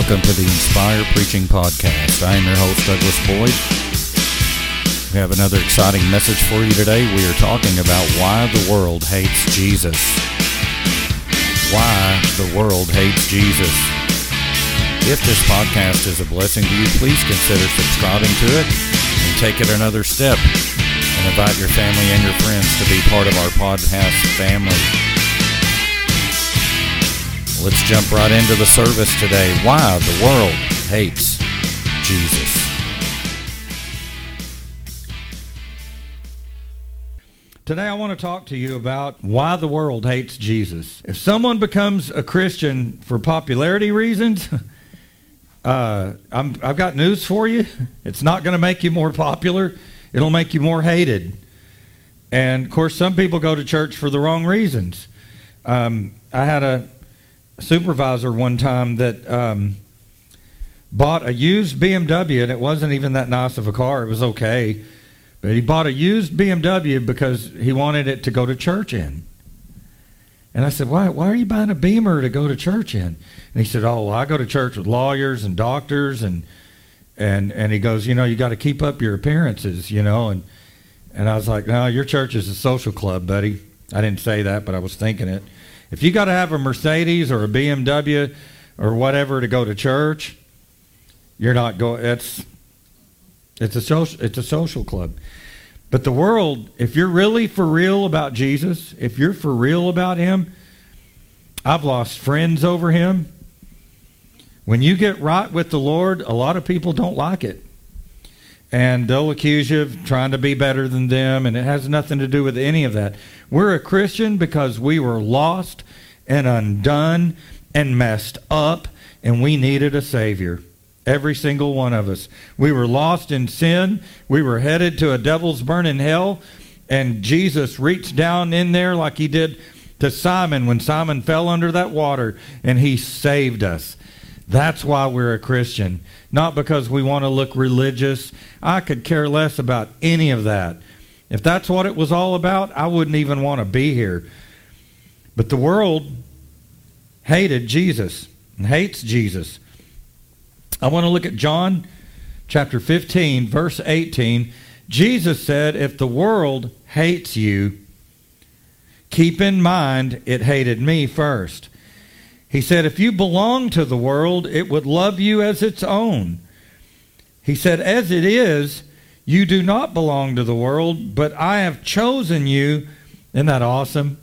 Welcome to the Inspire Preaching Podcast. I am your host, Douglas Boyd. We have another exciting message for you today. We are talking about why the world hates Jesus. Why the world hates Jesus. If this podcast is a blessing to you, please consider subscribing to it and take it another step and invite your family and your friends to be part of our podcast family. Let's jump right into the service today. Why the world hates Jesus. Today, I want to talk to you about why the world hates Jesus. If someone becomes a Christian for popularity reasons, uh, i have got news for you. It's not going to make you more popular, it'll make you more hated. And of course, some people go to church for the wrong reasons. Um, I had a supervisor one time that um, bought a used BMW, and it wasn't even that nice of a car. It was okay. But he bought a used BMW because he wanted it to go to church in. And I said, why, why are you buying a Beamer to go to church in? And he said, oh, well, I go to church with lawyers and doctors. And, and, and he goes, you know, you got to keep up your appearances, you know. And, and I was like, no, your church is a social club, buddy. I didn't say that, but I was thinking it. If you got to have a Mercedes or a BMW or whatever to go to church, you're not going. It's it's a social it's a social club. But the world, if you're really for real about Jesus, if you're for real about him, I've lost friends over him. When you get right with the Lord, a lot of people don't like it. And they'll accuse you of trying to be better than them, and it has nothing to do with any of that. We're a Christian because we were lost and undone and messed up, and we needed a Savior. Every single one of us. We were lost in sin. We were headed to a devil's burning hell, and Jesus reached down in there like he did to Simon when Simon fell under that water, and he saved us. That's why we're a Christian, not because we want to look religious. I could care less about any of that. If that's what it was all about, I wouldn't even want to be here. But the world hated Jesus and hates Jesus. I want to look at John chapter 15, verse 18. Jesus said, If the world hates you, keep in mind it hated me first. He said, If you belong to the world, it would love you as its own. He said, As it is, you do not belong to the world, but I have chosen you. Isn't that awesome?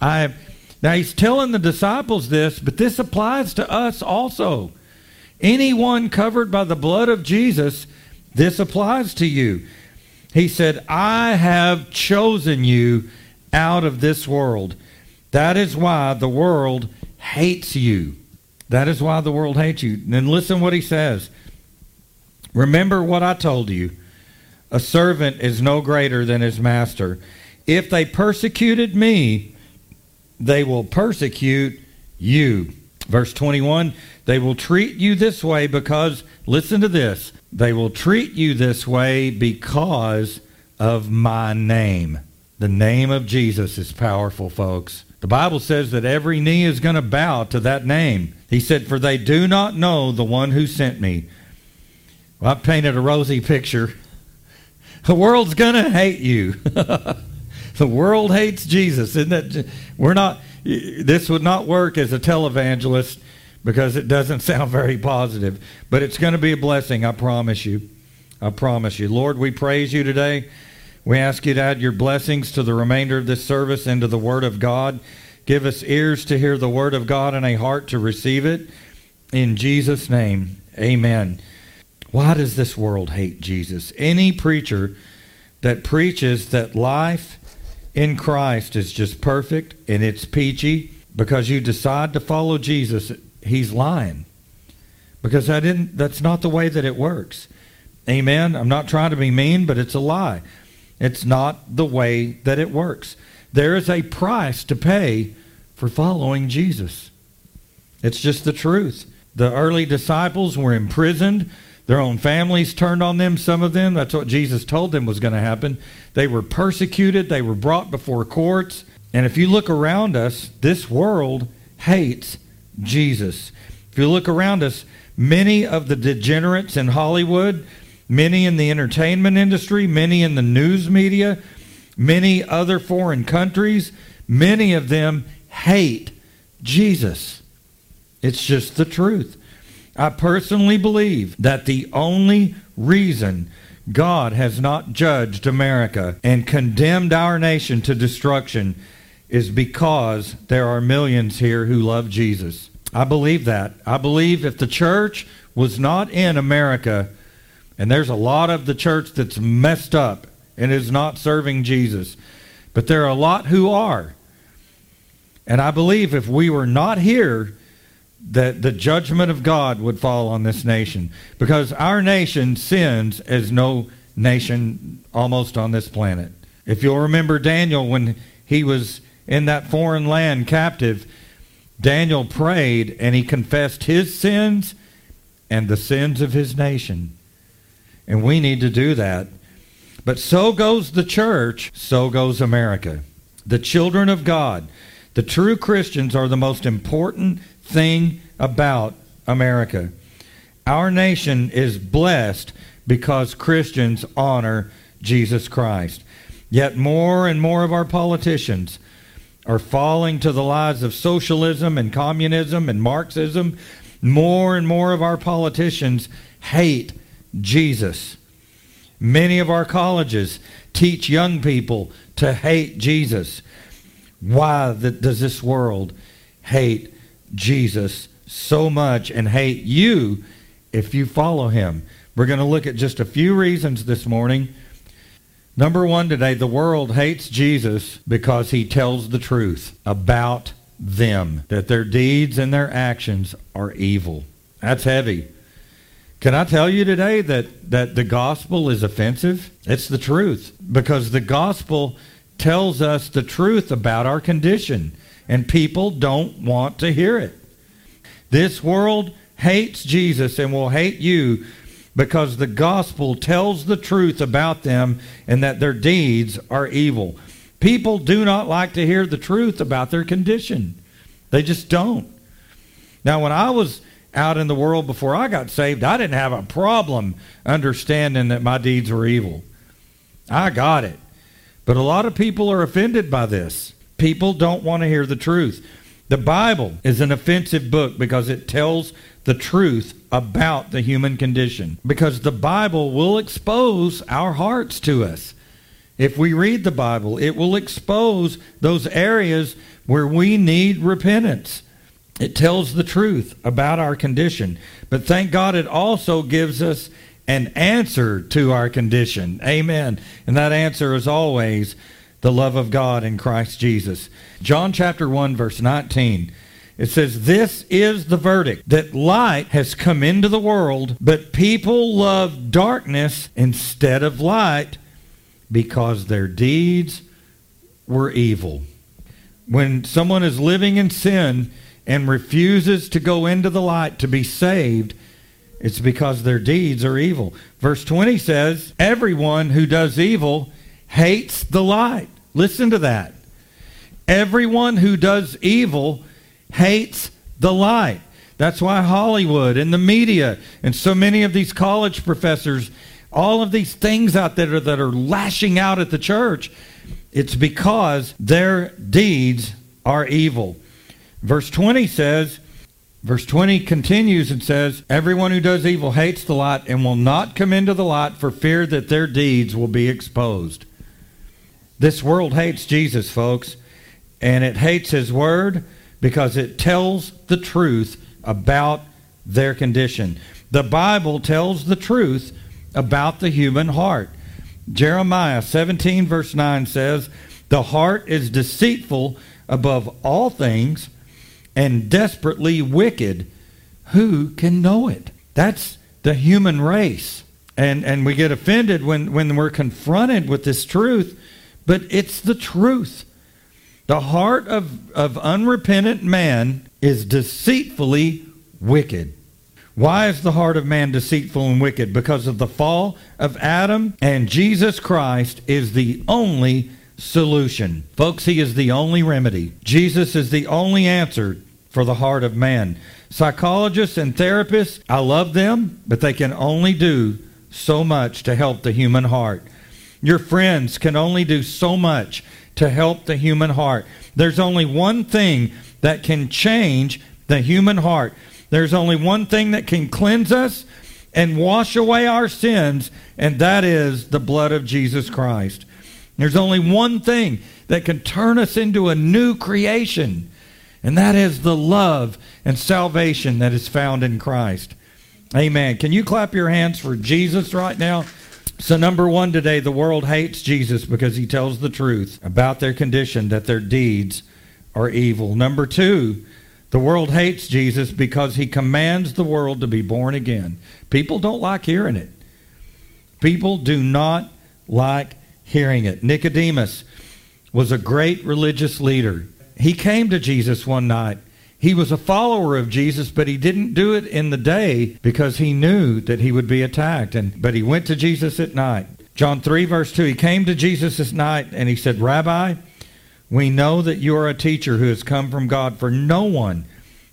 I have. Now he's telling the disciples this, but this applies to us also. Anyone covered by the blood of Jesus, this applies to you. He said, I have chosen you out of this world. That is why the world hates you. That is why the world hates you. Then listen what he says. Remember what I told you. A servant is no greater than his master. If they persecuted me, they will persecute you. Verse 21 They will treat you this way because, listen to this, they will treat you this way because of my name. The name of Jesus is powerful, folks. The Bible says that every knee is going to bow to that name. He said, For they do not know the one who sent me. Well, I painted a rosy picture the world's going to hate you. the world hates Jesus. Isn't that, we're not, this would not work as a televangelist because it doesn't sound very positive. But it's going to be a blessing, I promise you. I promise you. Lord, we praise you today. We ask you to add your blessings to the remainder of this service and to the Word of God. Give us ears to hear the Word of God and a heart to receive it. In Jesus' name, amen. Why does this world hate Jesus? Any preacher that preaches that life in Christ is just perfect and it's peachy because you decide to follow Jesus, he's lying. Because that that's not the way that it works. Amen. I'm not trying to be mean, but it's a lie. It's not the way that it works. There is a price to pay for following Jesus. It's just the truth. The early disciples were imprisoned their own families turned on them, some of them. That's what Jesus told them was going to happen. They were persecuted, they were brought before courts. And if you look around us, this world hates Jesus. If you look around us, many of the degenerates in Hollywood, many in the entertainment industry, many in the news media, many other foreign countries, many of them hate Jesus. It's just the truth. I personally believe that the only reason God has not judged America and condemned our nation to destruction is because there are millions here who love Jesus. I believe that. I believe if the church was not in America, and there's a lot of the church that's messed up and is not serving Jesus, but there are a lot who are. And I believe if we were not here, that the judgment of God would fall on this nation because our nation sins as no nation almost on this planet. If you'll remember Daniel when he was in that foreign land captive, Daniel prayed and he confessed his sins and the sins of his nation. And we need to do that. But so goes the church, so goes America. The children of God, the true Christians, are the most important thing about America. Our nation is blessed because Christians honor Jesus Christ. Yet more and more of our politicians are falling to the lies of socialism and communism and Marxism. More and more of our politicians hate Jesus. Many of our colleges teach young people to hate Jesus. Why does this world hate Jesus so much and hate you if you follow him? We're going to look at just a few reasons this morning Number one today, the world hates Jesus because he tells the truth about them, that their deeds and their actions are evil. That's heavy. Can I tell you today that, that the gospel is offensive? It's the truth because the gospel tells us the truth about our condition, and people don't want to hear it. This world hates Jesus and will hate you because the gospel tells the truth about them and that their deeds are evil. People do not like to hear the truth about their condition. They just don't. Now, when I was out in the world before I got saved, I didn't have a problem understanding that my deeds were evil. I got it. But a lot of people are offended by this. People don't want to hear the truth. The Bible is an offensive book because it tells the truth about the human condition. Because the Bible will expose our hearts to us. If we read the Bible, it will expose those areas where we need repentance. It tells the truth about our condition. But thank God it also gives us an answer to our condition. Amen. And that answer is always the love of God in Christ Jesus. John chapter 1 verse 19. It says, This is the verdict that light has come into the world, but people love darkness instead of light because their deeds were evil. When someone is living in sin and refuses to go into the light to be saved, it's because their deeds are evil. Verse 20 says, Everyone who does evil hates the light Listen to that. Everyone who does evil hates the light. That's why Hollywood and the media and so many of these college professors, all of these things out there that are lashing out at the church, it's because their deeds are evil. Verse 20 says, Verse 20 continues and says, Everyone who does evil hates the light and will not come into the light for fear that their deeds will be exposed. This world hates Jesus, folks, and it hates his word because it tells the truth about their condition. The Bible tells the truth about the human heart. Jeremiah 17, verse 9 says, The heart is deceitful above all things and desperately wicked. Who can know it? That's the human race. And, and we get offended when, when we're confronted with this truth but it's the truth. The heart of, of unrepentant man is deceitfully wicked. Why is the heart of man deceitful and wicked? Because of the fall of Adam, and Jesus Christ is the only solution. Folks, he is the only remedy. Jesus is the only answer for the heart of man. psychologists and therapists, I love them, but they can only do so much to help the human heart. Your friends can only do so much to help the human heart. There's only one thing that can change the human heart. There's only one thing that can cleanse us and wash away our sins, and that is the blood of Jesus Christ. There's only one thing that can turn us into a new creation, and that is the love and salvation that is found in Christ. Amen. Can you clap your hands for Jesus right now? So, number one today, the world hates Jesus because he tells the truth about their condition, that their deeds are evil. Number two, the world hates Jesus because he commands the world to be born again. People don't like hearing it. People do not like hearing it. Nicodemus was a great religious leader. He came to Jesus one night. He was a follower of Jesus, but he didn't do it in the day because he knew that he would be attacked. And but he went to Jesus at night. John 3 verse 2. He came to Jesus at night and he said, "Rabbi, we know that you are a teacher who has come from God, for no one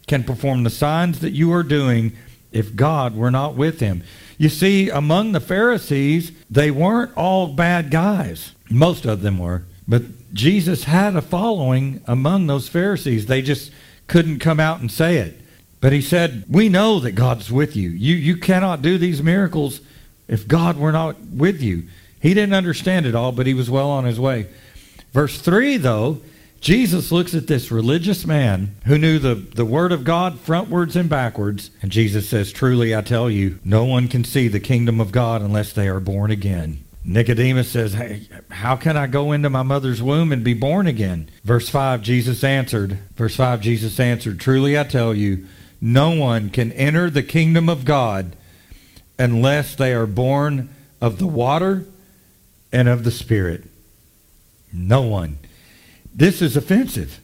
can perform the signs that you are doing if God were not with him." You see, among the Pharisees, they weren't all bad guys. Most of them were. But Jesus had a following among those Pharisees. They just couldn't come out and say it. But he said, We know that God's with you. You, you cannot do these miracles if God were not with you. He didn't understand it all, but he was well on his way. Verse 3, though, Jesus looks at this religious man who knew the, the Word of God frontwards and backwards, and Jesus says, Truly I tell you, no one can see the kingdom of God unless they are born again. Nicodemus says, Hey, how can I go into my mother's womb and be born again? Verse 5, Jesus answered, Verse 5, Jesus answered, Truly I tell you, no one can enter the kingdom of God unless they are born of the water and of the Spirit. No one. This is offensive.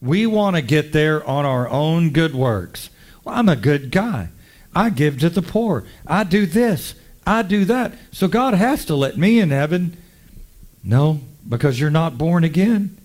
We want to get there on our own good works. Well, I'm a good guy. I give to the poor. I do this. I do that. So God has to let me in heaven. No, because you're not born again.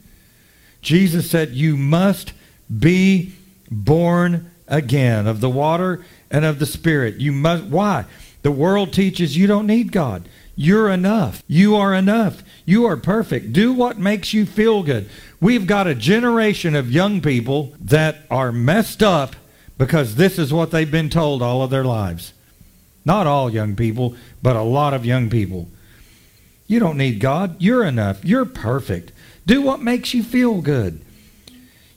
Jesus said, You must be born again of the water and of the Spirit. You must. Why? The world teaches you don't need God. You're enough. You are enough. You are perfect. Do what makes you feel good. We've got a generation of young people that are messed up because this is what they've been told all of their lives. Not all young people, but a lot of young people. You don't need God. You're enough. You're perfect. Do what makes you feel good.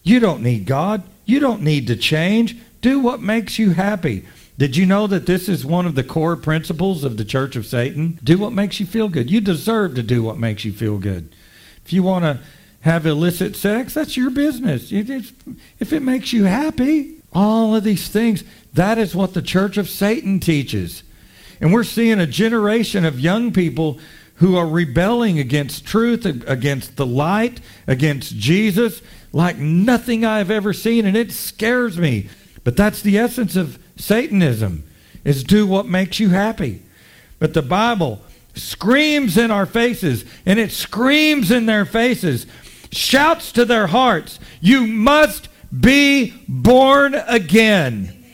You don't need God. You don't need to change. Do what makes you happy. Did you know that this is one of the core principles of the Church of Satan? Do what makes you feel good. You deserve to do what makes you feel good. If you want to have illicit sex, that's your business. If it makes you happy, all of these things, that is what the Church of Satan teaches. And we're seeing a generation of young people who are rebelling against truth, against the light, against Jesus, like nothing I've ever seen, and it scares me. But that's the essence of Satanism is do what makes you happy. But the Bible screams in our faces, and it screams in their faces, shouts to their hearts, You must be born again.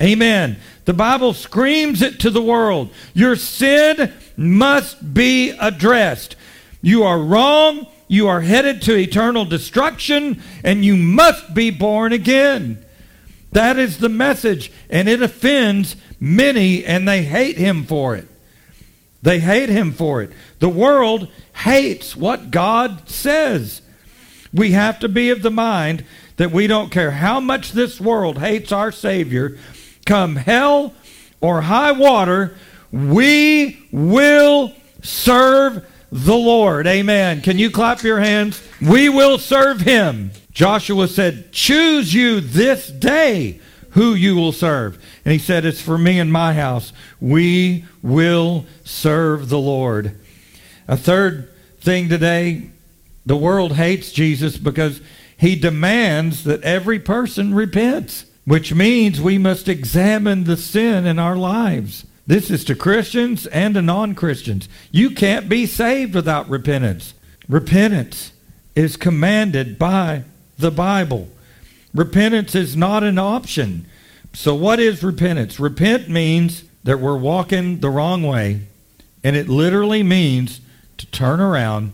Amen. The Bible screams it to the world. Your sin must be addressed. You are wrong. You are headed to eternal destruction, and you must be born again. That is the message, and it offends many, and they hate him for it. They hate him for it. The world hates what God says. We have to be of the mind that we don't care how much this world hates our Savior, come hell or high water, we will serve the Lord. Amen. Can you clap your hands? We will serve him. Joshua said, Choose you this day who you will serve. And he said, It's for me and my house. We will serve the Lord. A third thing today the world hates Jesus because he demands that every person repents, which means we must examine the sin in our lives. This is to Christians and to non Christians. You can't be saved without repentance. Repentance is commanded by the Bible. repentance is not an option. So, what is repentance? Repent means that we're walking the wrong way, and it literally means to turn around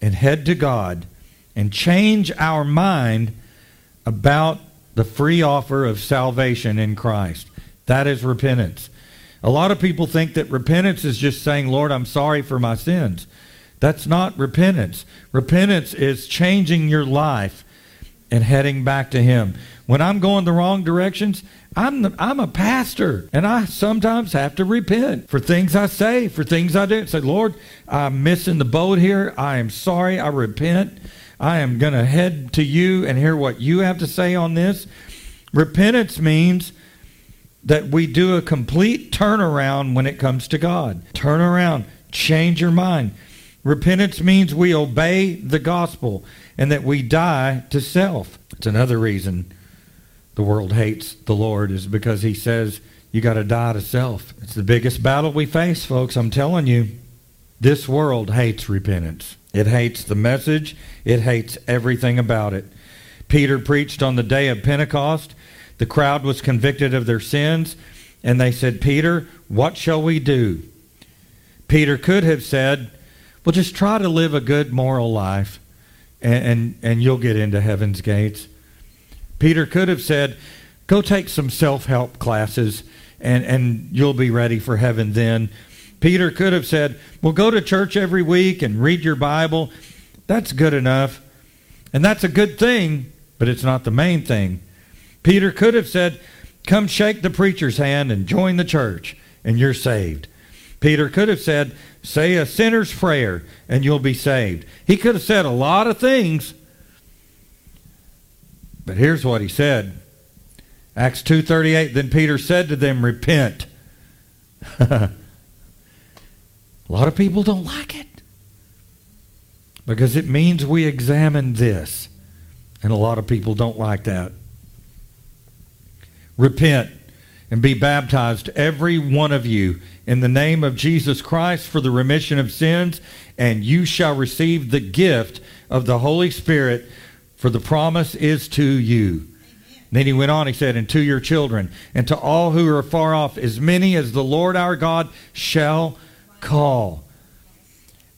and head to God and change our mind about the free offer of salvation in Christ. That is repentance. A lot of people think that repentance is just saying, Lord, I'm sorry for my sins. That's not repentance. Repentance is changing your life and heading back to Him. When I'm going the wrong directions, I'm the, I'm a pastor, and I sometimes have to repent for things I say, for things I do. Say, Lord, I'm missing the boat here. I am sorry. I repent. I am going to head to you and hear what you have to say on this. Repentance means that we do a complete turnaround when it comes to God. Turn around, change your mind. Repentance means we obey the gospel and that we die to self. It's another reason the world hates the Lord is because he says you got to die to self. It's the biggest battle we face, folks. I'm telling you. This world hates repentance. It hates the message. It hates everything about it. Peter preached on the day of Pentecost. The crowd was convicted of their sins, and they said, Peter, what shall we do? Peter could have said, Well, just try to live a good moral life, and, and, and you'll get into heaven's gates. Peter could have said, Go take some self help classes, and, and you'll be ready for heaven then. Peter could have said, Well, go to church every week and read your Bible. That's good enough. And that's a good thing, but it's not the main thing. Peter could have said, Come shake the preacher's hand and join the church, and you're saved. Peter could have said, Say a sinner's prayer, and you'll be saved. He could have said a lot of things, but here's what he said. Acts 2:38 then Peter said to them repent. a lot of people don't like it because it means we examine this and a lot of people don't like that. Repent and be baptized every one of you in the name of Jesus Christ for the remission of sins and you shall receive the gift of the Holy Spirit for the promise is to you. Then he went on, he said, and to your children, and to all who are far off, as many as the Lord our God shall call.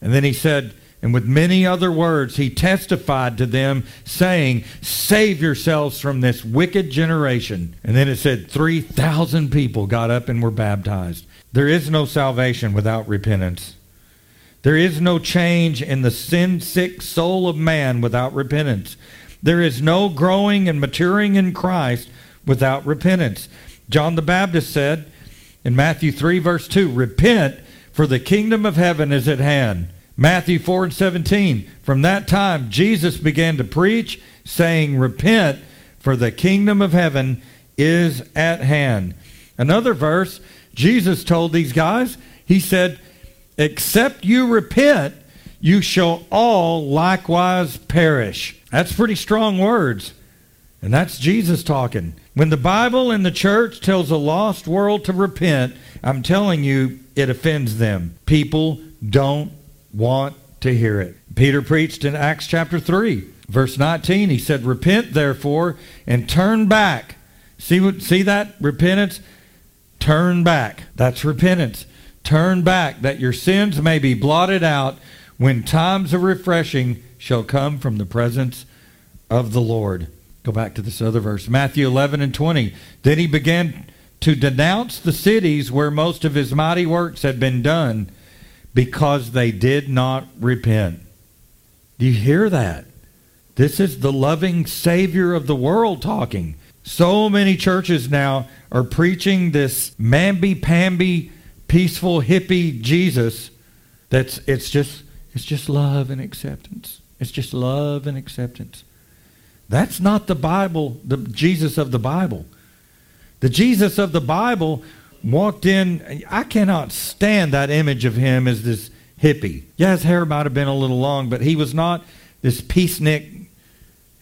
And then he said, and with many other words, he testified to them, saying, Save yourselves from this wicked generation. And then it said, 3,000 people got up and were baptized. There is no salvation without repentance. There is no change in the sin sick soul of man without repentance. There is no growing and maturing in Christ without repentance. John the Baptist said in Matthew 3, verse 2, Repent, for the kingdom of heaven is at hand. Matthew 4 and 17, from that time Jesus began to preach, saying, Repent, for the kingdom of heaven is at hand. Another verse, Jesus told these guys, He said, Except you repent, you shall all likewise perish. That's pretty strong words. And that's Jesus talking. When the Bible and the church tells a lost world to repent, I'm telling you, it offends them. People don't want to hear it. Peter preached in Acts chapter 3, verse 19. He said, Repent therefore and turn back. See what see that repentance? Turn back. That's repentance. Turn back that your sins may be blotted out when times of refreshing shall come from the presence of the Lord. Go back to this other verse, Matthew 11 and 20. Then he began to denounce the cities where most of his mighty works had been done because they did not repent. Do you hear that? This is the loving Savior of the world talking. So many churches now are preaching this mamby-pamby, peaceful hippie Jesus that's it's just it's just love and acceptance. It's just love and acceptance. That's not the Bible, the Jesus of the Bible. The Jesus of the Bible walked in. I cannot stand that image of him as this hippie. Yeah, his hair might have been a little long, but he was not this peacenik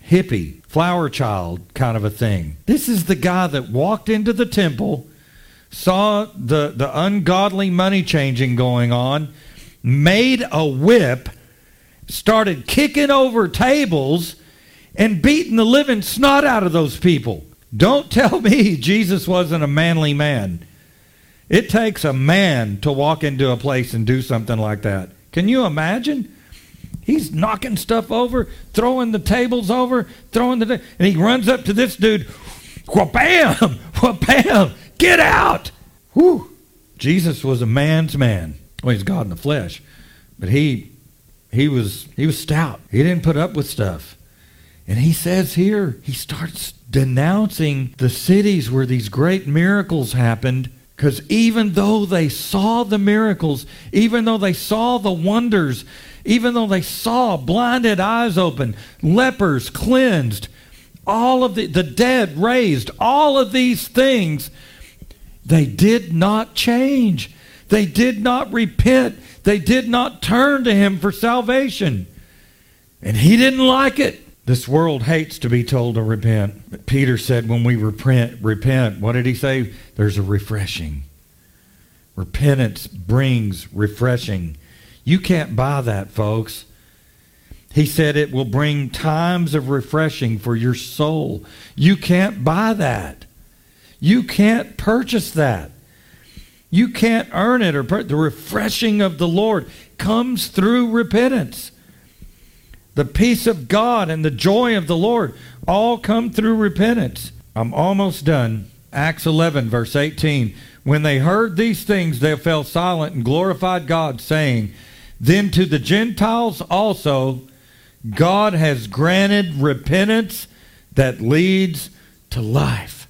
hippie, flower child kind of a thing. This is the guy that walked into the temple, saw the, the ungodly money changing going on, made a whip, started kicking over tables and beating the living snot out of those people. Don't tell me Jesus wasn't a manly man. It takes a man to walk into a place and do something like that. Can you imagine? He's knocking stuff over, throwing the tables over, throwing the and he runs up to this dude, bam, bam, get out. Whew. Jesus was a man's man. Well, he's God in the flesh, but he he was he was stout. He didn't put up with stuff. And he says here, he starts denouncing the cities where these great miracles happened because even though they saw the miracles, even though they saw the wonders, even though they saw blinded eyes open, lepers cleansed, all of the, the dead raised, all of these things, they did not change. They did not repent. They did not turn to him for salvation. And he didn't like it. This world hates to be told to repent. But Peter said when we repent, repent, what did he say? There's a refreshing. Repentance brings refreshing. You can't buy that, folks. He said it will bring times of refreshing for your soul. You can't buy that. You can't purchase that. You can't earn it or the refreshing of the Lord comes through repentance. The peace of God and the joy of the Lord all come through repentance. I'm almost done. Acts 11, verse 18. When they heard these things, they fell silent and glorified God, saying, Then to the Gentiles also God has granted repentance that leads to life.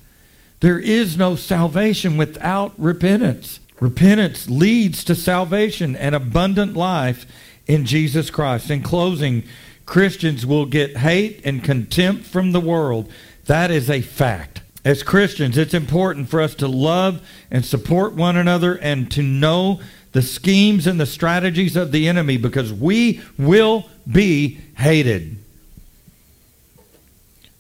There is no salvation without repentance. Repentance leads to salvation and abundant life in Jesus Christ. In closing, Christians will get hate and contempt from the world. That is a fact. As Christians, it's important for us to love and support one another and to know the schemes and the strategies of the enemy because we will be hated.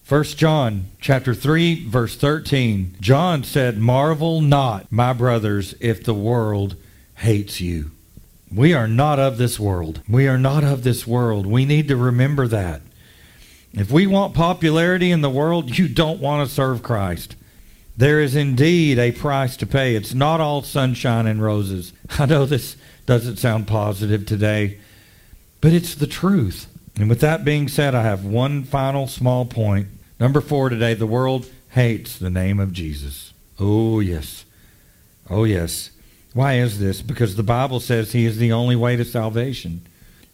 1 John chapter 3 verse 13. John said, "Marvel not, my brothers, if the world hates you." We are not of this world. We are not of this world. We need to remember that. If we want popularity in the world, you don't want to serve Christ. There is indeed a price to pay. It's not all sunshine and roses. I know this doesn't sound positive today, but it's the truth. And with that being said, I have one final small point. Number four today the world hates the name of Jesus. Oh, yes. Oh, yes. Why is this? Because the Bible says he is the only way to salvation.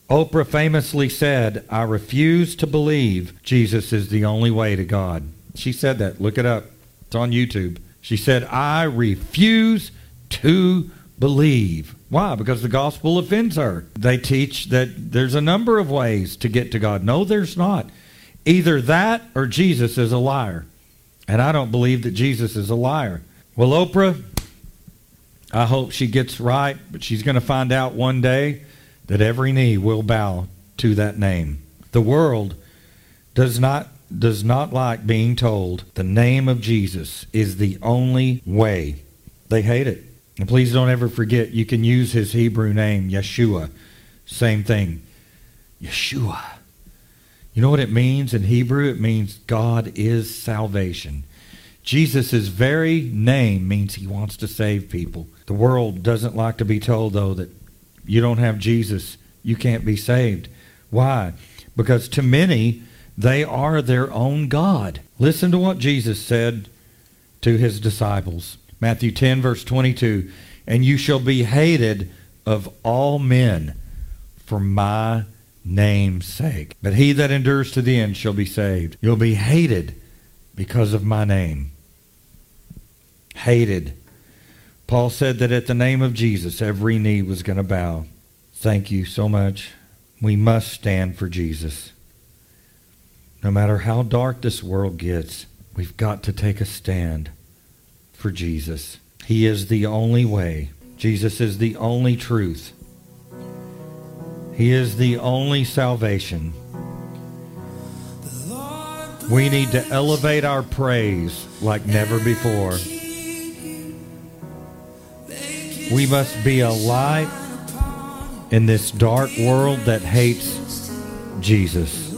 Oprah famously said, I refuse to believe Jesus is the only way to God. She said that. Look it up. It's on YouTube. She said, I refuse to believe. Why? Because the gospel offends her. They teach that there's a number of ways to get to God. No, there's not. Either that or Jesus is a liar. And I don't believe that Jesus is a liar. Well, Oprah, I hope she gets right, but she's going to find out one day that every knee will bow to that name. The world does not does not like being told the name of Jesus is the only way. They hate it. And please don't ever forget you can use his Hebrew name, Yeshua. Same thing. Yeshua. You know what it means in Hebrew? It means God is salvation. Jesus' very name means he wants to save people. The world doesn't like to be told, though, that you don't have Jesus, you can't be saved. Why? Because to many, they are their own God. Listen to what Jesus said to his disciples. Matthew 10, verse 22. And you shall be hated of all men for my name's sake. But he that endures to the end shall be saved. You'll be hated because of my name. Hated. Paul said that at the name of Jesus, every knee was going to bow. Thank you so much. We must stand for Jesus. No matter how dark this world gets, we've got to take a stand for Jesus. He is the only way. Jesus is the only truth. He is the only salvation. We need to elevate our praise like never before. We must be a light in this dark world that hates Jesus.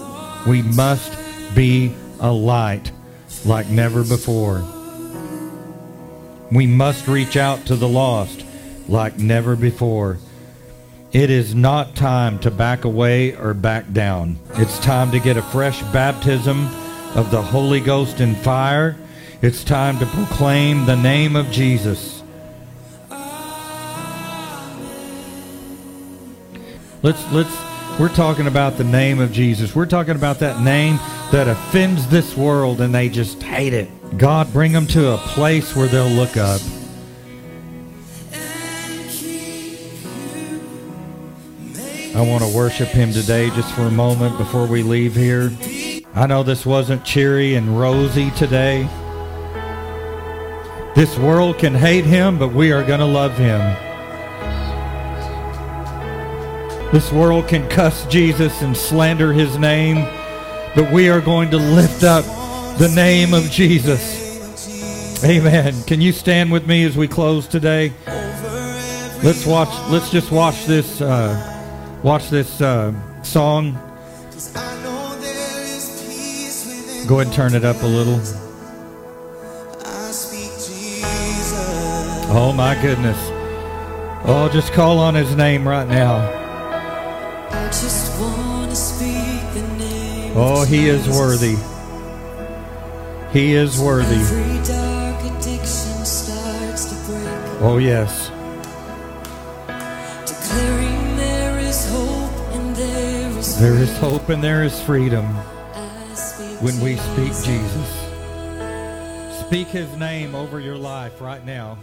We must be a light like never before. We must reach out to the lost like never before. It is not time to back away or back down. It's time to get a fresh baptism of the Holy Ghost in fire. It's time to proclaim the name of Jesus. Let's let's we're talking about the name of Jesus. We're talking about that name that offends this world and they just hate it. God, bring them to a place where they'll look up. I want to worship him today just for a moment before we leave here. I know this wasn't cheery and rosy today. This world can hate him, but we are going to love him. This world can cuss Jesus and slander his name, but we are going to lift up the name of Jesus. Amen. Can you stand with me as we close today? Let's watch. Let's just watch this. Uh, watch this uh, song. Go ahead and turn it up a little. Oh my goodness. Oh, just call on his name right now. Oh, he is worthy. He is worthy. Oh, yes. There is hope and there is freedom when we speak Jesus. Speak his name over your life right now.